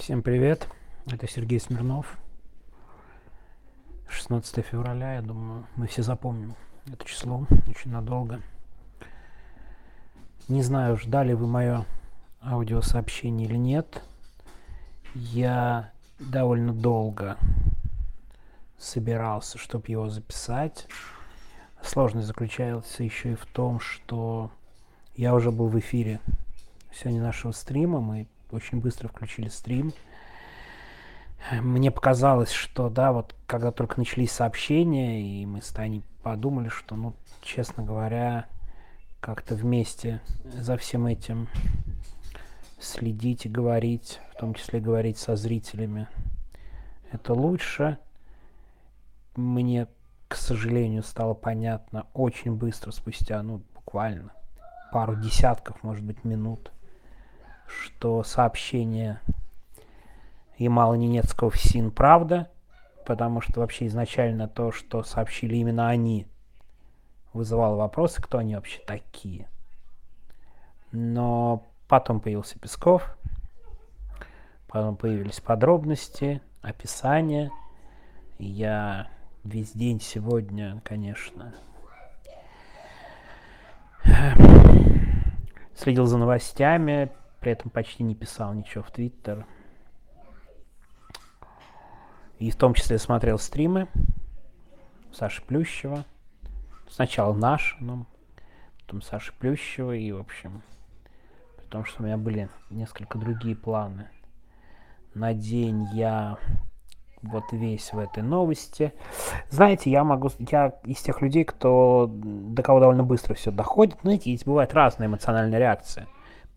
Всем привет, это Сергей Смирнов. 16 февраля, я думаю, мы все запомним это число очень надолго. Не знаю, ждали вы мое аудиосообщение или нет. Я довольно долго собирался, чтобы его записать. Сложность заключается еще и в том, что я уже был в эфире сегодня нашего стрима. Мы очень быстро включили стрим. Мне показалось, что, да, вот когда только начались сообщения, и мы с Таней подумали, что, ну, честно говоря, как-то вместе за всем этим следить и говорить, в том числе говорить со зрителями, это лучше. Мне, к сожалению, стало понятно очень быстро, спустя, ну, буквально пару десятков, может быть, минут, что сообщение Ямала-Ненецкого в СИН правда, потому что вообще изначально то, что сообщили именно они, вызывало вопросы, кто они вообще такие. Но потом появился Песков, потом появились подробности, описание. Я весь день сегодня, конечно, следил за новостями, при этом почти не писал ничего в Твиттер. И в том числе смотрел стримы Саши Плющева. Сначала наш, но потом Саши Плющева. И, в общем, при том, что у меня были несколько другие планы. На день я вот весь в этой новости. Знаете, я могу, я из тех людей, кто до кого довольно быстро все доходит. Знаете, есть бывает разная эмоциональная реакция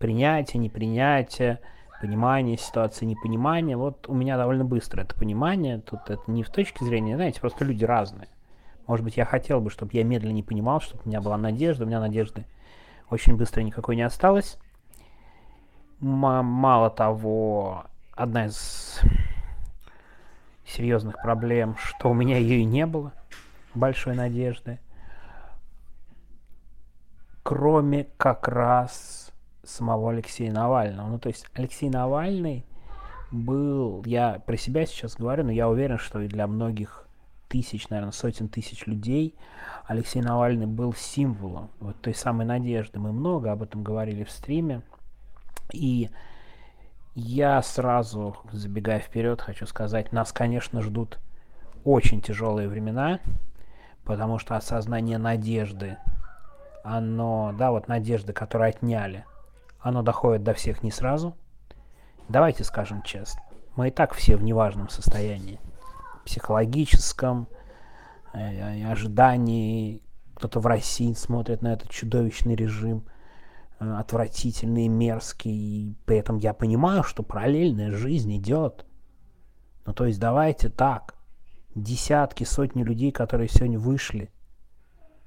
принятие, непринятие, понимание ситуации, непонимание. Вот у меня довольно быстро это понимание. Тут это не в точке зрения, знаете, просто люди разные. Может быть, я хотел бы, чтобы я медленно не понимал, чтобы у меня была надежда. У меня надежды очень быстро никакой не осталось. Мало того, одна из серьезных проблем, что у меня ее и не было, большой надежды. Кроме как раз самого Алексея Навального. Ну, то есть Алексей Навальный был, я про себя сейчас говорю, но я уверен, что и для многих тысяч, наверное, сотен тысяч людей Алексей Навальный был символом вот той самой надежды. Мы много об этом говорили в стриме. И я сразу, забегая вперед, хочу сказать, нас, конечно, ждут очень тяжелые времена, потому что осознание надежды, оно, да, вот надежды, которые отняли – оно доходит до всех не сразу. Давайте скажем честно, мы и так все в неважном состоянии. Психологическом, э, ожидании. Кто-то в России смотрит на этот чудовищный режим, э, отвратительный, мерзкий. И при этом я понимаю, что параллельная жизнь идет. Ну то есть давайте так. Десятки, сотни людей, которые сегодня вышли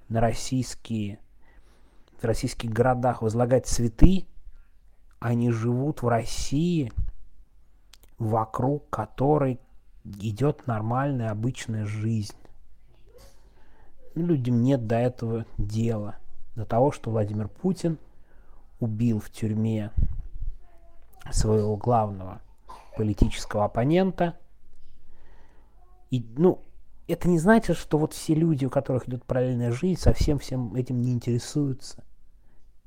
на российские, в российских городах возлагать цветы, они живут в России, вокруг которой идет нормальная обычная жизнь. Людям нет до этого дела, до того, что Владимир Путин убил в тюрьме своего главного политического оппонента. И, ну, это не значит, что вот все люди, у которых идет параллельная жизнь, совсем всем этим не интересуются.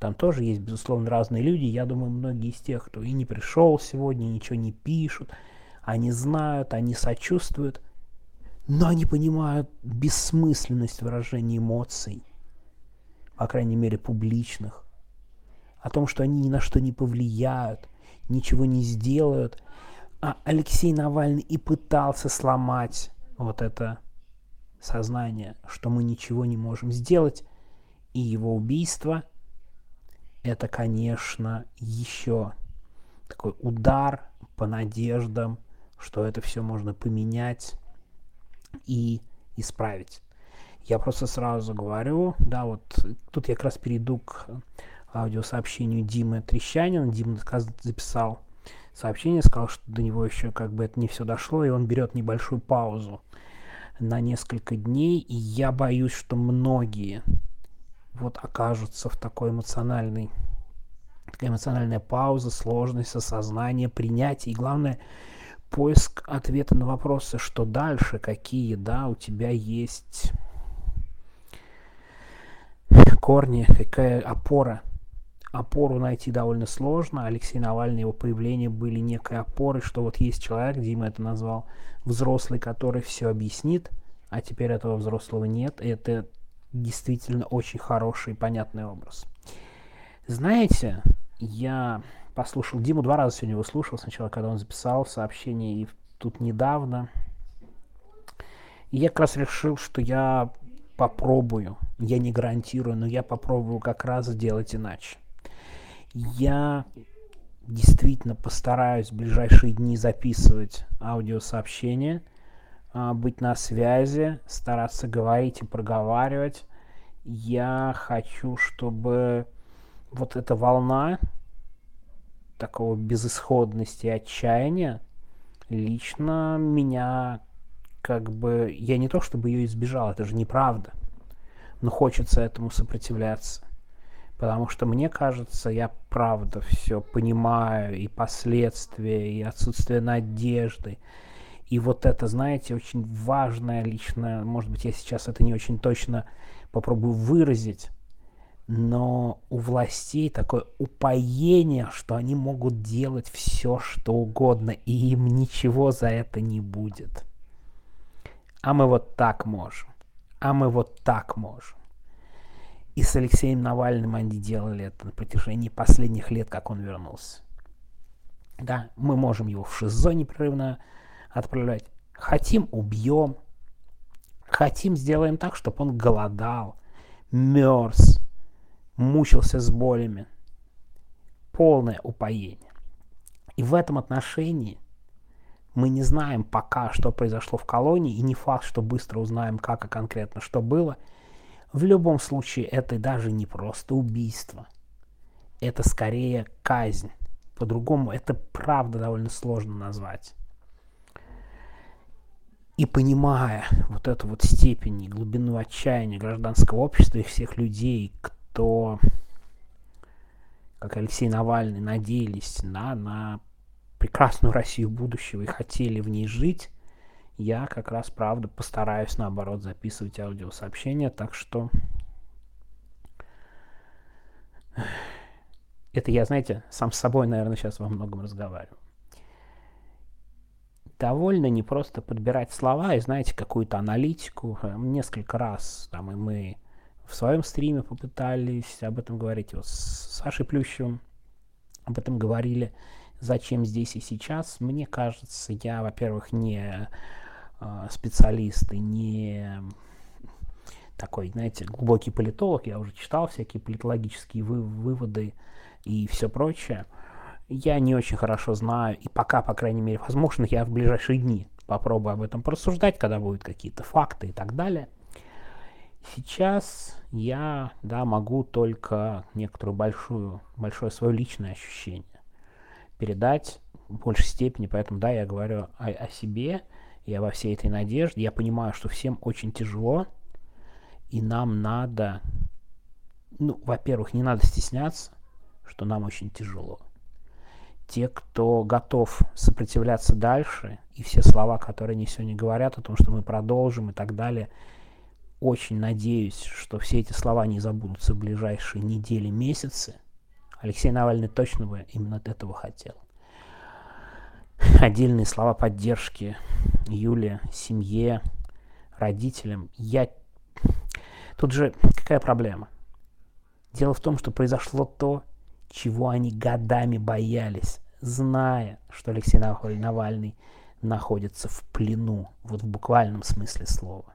Там тоже есть, безусловно, разные люди. Я думаю, многие из тех, кто и не пришел сегодня, ничего не пишут, они знают, они сочувствуют, но они понимают бессмысленность выражения эмоций, по крайней мере, публичных, о том, что они ни на что не повлияют, ничего не сделают. А Алексей Навальный и пытался сломать вот это сознание, что мы ничего не можем сделать, и его убийство – это, конечно, еще такой удар по надеждам, что это все можно поменять и исправить. Я просто сразу говорю, да, вот тут я как раз перейду к аудиосообщению Димы Трещанина. Дима записал сообщение, сказал, что до него еще как бы это не все дошло, и он берет небольшую паузу на несколько дней, и я боюсь, что многие вот окажутся в такой эмоциональной такая эмоциональная пауза, сложность осознание, принятие и, главное, поиск ответа на вопросы, что дальше, какие, да, у тебя есть корни, какая опора. Опору найти довольно сложно. Алексей Навальный, его появление были некой опорой, что вот есть человек, Дима это назвал, взрослый, который все объяснит, а теперь этого взрослого нет. И это действительно очень хороший и понятный образ. Знаете, я послушал Диму два раза сегодня его слушал. Сначала, когда он записал сообщение, и тут недавно. И я как раз решил, что я попробую. Я не гарантирую, но я попробую как раз сделать иначе. Я действительно постараюсь в ближайшие дни записывать аудиосообщения, быть на связи, стараться говорить и проговаривать. Я хочу, чтобы вот эта волна такого безысходности и отчаяния лично меня как бы, я не то чтобы ее избежал, это же неправда, но хочется этому сопротивляться. Потому что мне кажется, я правда все понимаю, и последствия, и отсутствие надежды. И вот это, знаете, очень важное лично, может быть, я сейчас это не очень точно попробую выразить, но у властей такое упоение, что они могут делать все, что угодно, и им ничего за это не будет а мы вот так можем, а мы вот так можем. И с Алексеем Навальным они делали это на протяжении последних лет, как он вернулся. Да, мы можем его в ШИЗО непрерывно отправлять. Хотим – убьем. Хотим – сделаем так, чтобы он голодал, мерз, мучился с болями. Полное упоение. И в этом отношении – мы не знаем пока, что произошло в колонии, и не факт, что быстро узнаем, как и конкретно что было. В любом случае, это даже не просто убийство. Это скорее казнь. По-другому это правда довольно сложно назвать. И понимая вот эту вот степень и глубину отчаяния гражданского общества и всех людей, кто, как Алексей Навальный, надеялись на, на прекрасную Россию будущего и хотели в ней жить, я как раз, правда, постараюсь, наоборот, записывать аудиосообщения, так что это я, знаете, сам с собой, наверное, сейчас во многом разговариваю. Довольно не просто подбирать слова и, знаете, какую-то аналитику. Несколько раз там и мы в своем стриме попытались об этом говорить. Вот с Сашей Плющевым об этом говорили зачем здесь и сейчас, мне кажется, я, во-первых, не э, специалист и не такой, знаете, глубокий политолог, я уже читал всякие политологические вы выводы и все прочее. Я не очень хорошо знаю, и пока, по крайней мере, возможно, я в ближайшие дни попробую об этом порассуждать, когда будут какие-то факты и так далее. Сейчас я, да, могу только некоторую большую, большое свое личное ощущение передать в большей степени, поэтому, да, я говорю о, о себе и обо всей этой надежде. Я понимаю, что всем очень тяжело, и нам надо, ну, во-первых, не надо стесняться, что нам очень тяжело. Те, кто готов сопротивляться дальше, и все слова, которые они сегодня говорят о том, что мы продолжим и так далее, очень надеюсь, что все эти слова не забудутся в ближайшие недели, месяцы – Алексей Навальный точно бы именно от этого хотел. Отдельные слова поддержки Юле, семье, родителям. Я... Тут же какая проблема? Дело в том, что произошло то, чего они годами боялись, зная, что Алексей Навальный находится в плену, вот в буквальном смысле слова.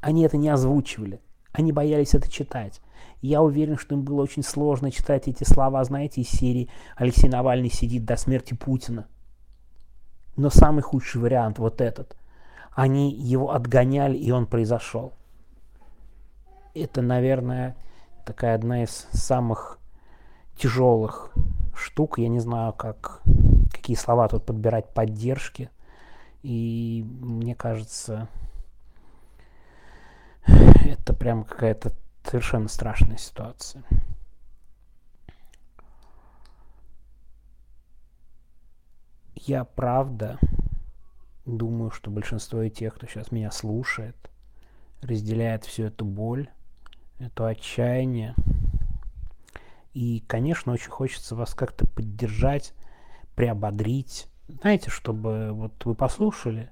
Они это не озвучивали, они боялись это читать. Я уверен, что им было очень сложно читать эти слова, знаете, из серии «Алексей Навальный сидит до смерти Путина». Но самый худший вариант вот этот. Они его отгоняли, и он произошел. Это, наверное, такая одна из самых тяжелых штук. Я не знаю, как, какие слова тут подбирать поддержки. И мне кажется, это прям какая-то совершенно страшная ситуация. Я правда думаю, что большинство из тех, кто сейчас меня слушает, разделяет всю эту боль, это отчаяние, и, конечно, очень хочется вас как-то поддержать, приободрить. Знаете, чтобы вот вы послушали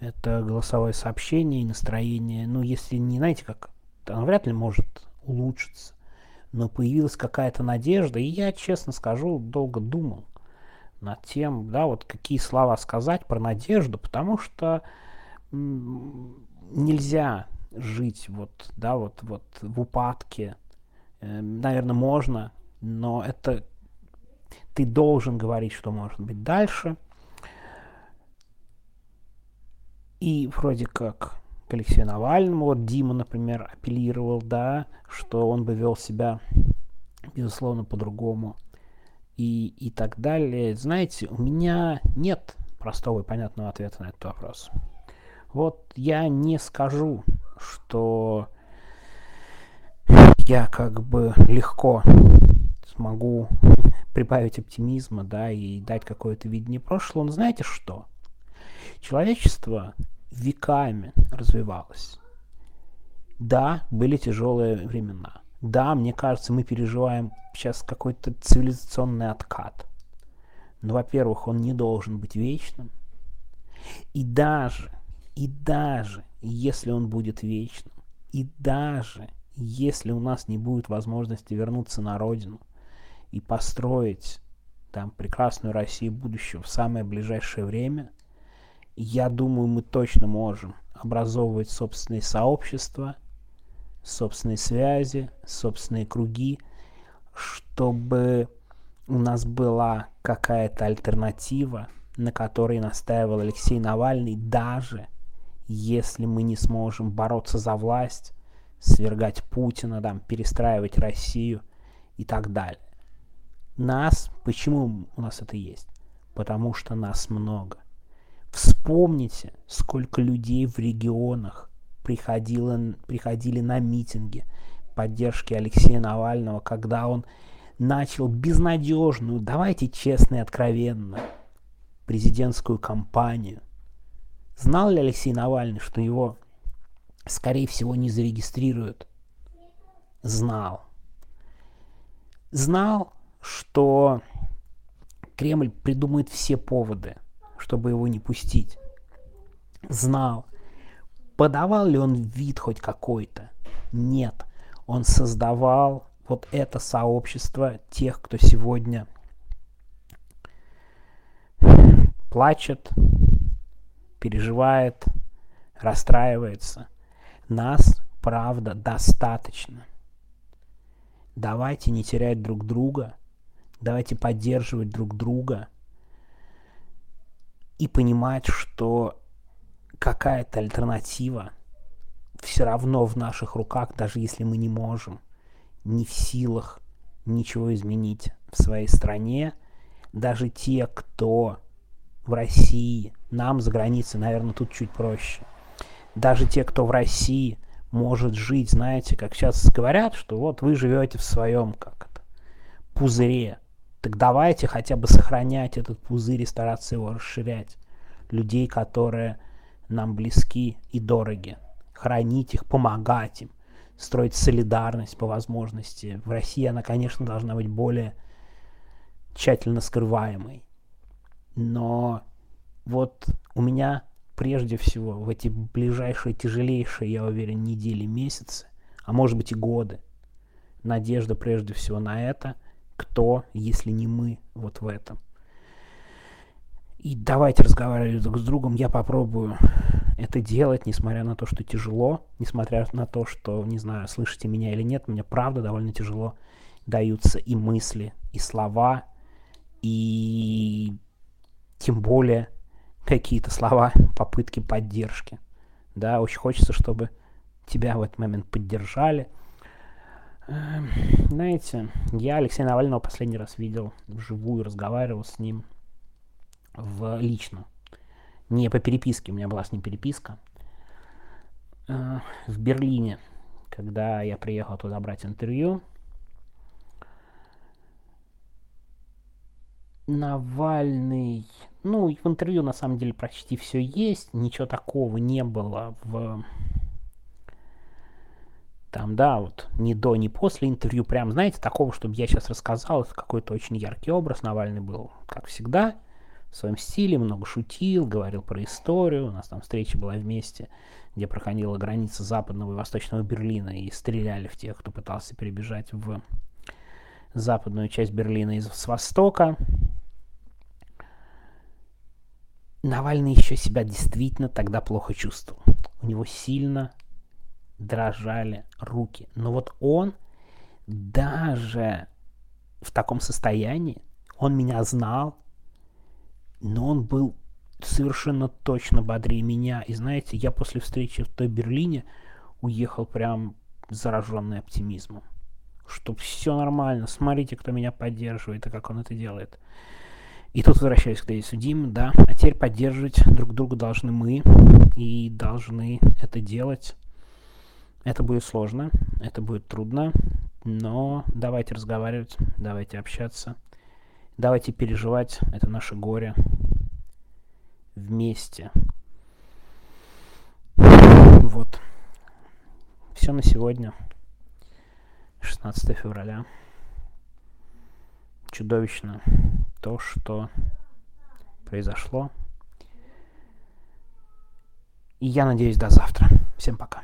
это голосовое сообщение и настроение, ну, если не знаете, как, оно вряд ли может улучшиться, но появилась какая-то надежда, и я, честно скажу, долго думал над тем, да, вот какие слова сказать про надежду, потому что нельзя жить вот, да, вот, вот в упадке. Эм, Наверное, можно, но это ты должен говорить, что может быть дальше. И вроде как к Алексею Навальному, вот Дима, например, апеллировал, да, что он бы вел себя, безусловно, по-другому и, и так далее. Знаете, у меня нет простого и понятного ответа на этот вопрос. Вот я не скажу, что я как бы легко смогу прибавить оптимизма, да, и дать какое-то видение прошлого. Но знаете что? Человечество веками развивалось. Да, были тяжелые времена. Да, мне кажется, мы переживаем сейчас какой-то цивилизационный откат. Но, во-первых, он не должен быть вечным. И даже и даже если он будет вечным, и даже если у нас не будет возможности вернуться на родину и построить там прекрасную Россию будущего в самое ближайшее время, я думаю, мы точно можем образовывать собственные сообщества, собственные связи, собственные круги, чтобы у нас была какая-то альтернатива, на которой настаивал Алексей Навальный, даже если мы не сможем бороться за власть, свергать Путина, там, перестраивать Россию и так далее. Нас, почему у нас это есть? Потому что нас много. Вспомните, сколько людей в регионах приходило, приходили на митинги поддержки Алексея Навального, когда он начал безнадежную, давайте честно и откровенно, президентскую кампанию – Знал ли Алексей Навальный, что его, скорее всего, не зарегистрируют? Знал. Знал, что Кремль придумает все поводы, чтобы его не пустить. Знал. Подавал ли он вид хоть какой-то? Нет. Он создавал вот это сообщество тех, кто сегодня плачет, переживает, расстраивается. Нас, правда, достаточно. Давайте не терять друг друга, давайте поддерживать друг друга и понимать, что какая-то альтернатива все равно в наших руках, даже если мы не можем, не в силах ничего изменить в своей стране. Даже те, кто в России, нам за границей, наверное, тут чуть проще. Даже те, кто в России может жить, знаете, как сейчас говорят, что вот вы живете в своем как это, пузыре. Так давайте хотя бы сохранять этот пузырь и стараться его расширять. Людей, которые нам близки и дороги. Хранить их, помогать им, строить солидарность по возможности. В России она, конечно, должна быть более тщательно скрываемой. Но вот у меня прежде всего в эти ближайшие, тяжелейшие, я уверен, недели, месяцы, а может быть и годы, надежда прежде всего на это, кто, если не мы, вот в этом. И давайте разговаривать друг с другом, я попробую это делать, несмотря на то, что тяжело, несмотря на то, что, не знаю, слышите меня или нет, мне правда довольно тяжело даются и мысли, и слова, и тем более какие-то слова, попытки поддержки. Да, очень хочется, чтобы тебя в этот момент поддержали. Эм, знаете, я Алексея Навального последний раз видел вживую, разговаривал с ним в лично. Не по переписке, у меня была с ним переписка. Э, в Берлине, когда я приехал туда брать интервью, Навальный Ну, в интервью на самом деле почти все есть, ничего такого не было в там, да, вот ни до, ни после интервью, прям, знаете, такого, чтобы я сейчас рассказал, какой-то очень яркий образ. Навальный был, как всегда, в своем стиле, много шутил, говорил про историю, у нас там встреча была вместе, где проходила граница западного и восточного Берлина, и стреляли в тех, кто пытался перебежать в западную часть Берлина из с востока. Навальный еще себя действительно тогда плохо чувствовал. У него сильно дрожали руки. Но вот он даже в таком состоянии, он меня знал, но он был совершенно точно бодрее меня. И знаете, я после встречи в той Берлине уехал прям зараженный оптимизмом. Что все нормально, смотрите, кто меня поддерживает и как он это делает. И тут возвращаюсь к тезису Димы, да, а теперь поддерживать друг друга должны мы и должны это делать это будет сложно, это будет трудно, но давайте разговаривать, давайте общаться, давайте переживать это наше горе вместе. Вот. Все на сегодня. 16 февраля. Чудовищно то, что произошло. И я надеюсь до завтра. Всем пока.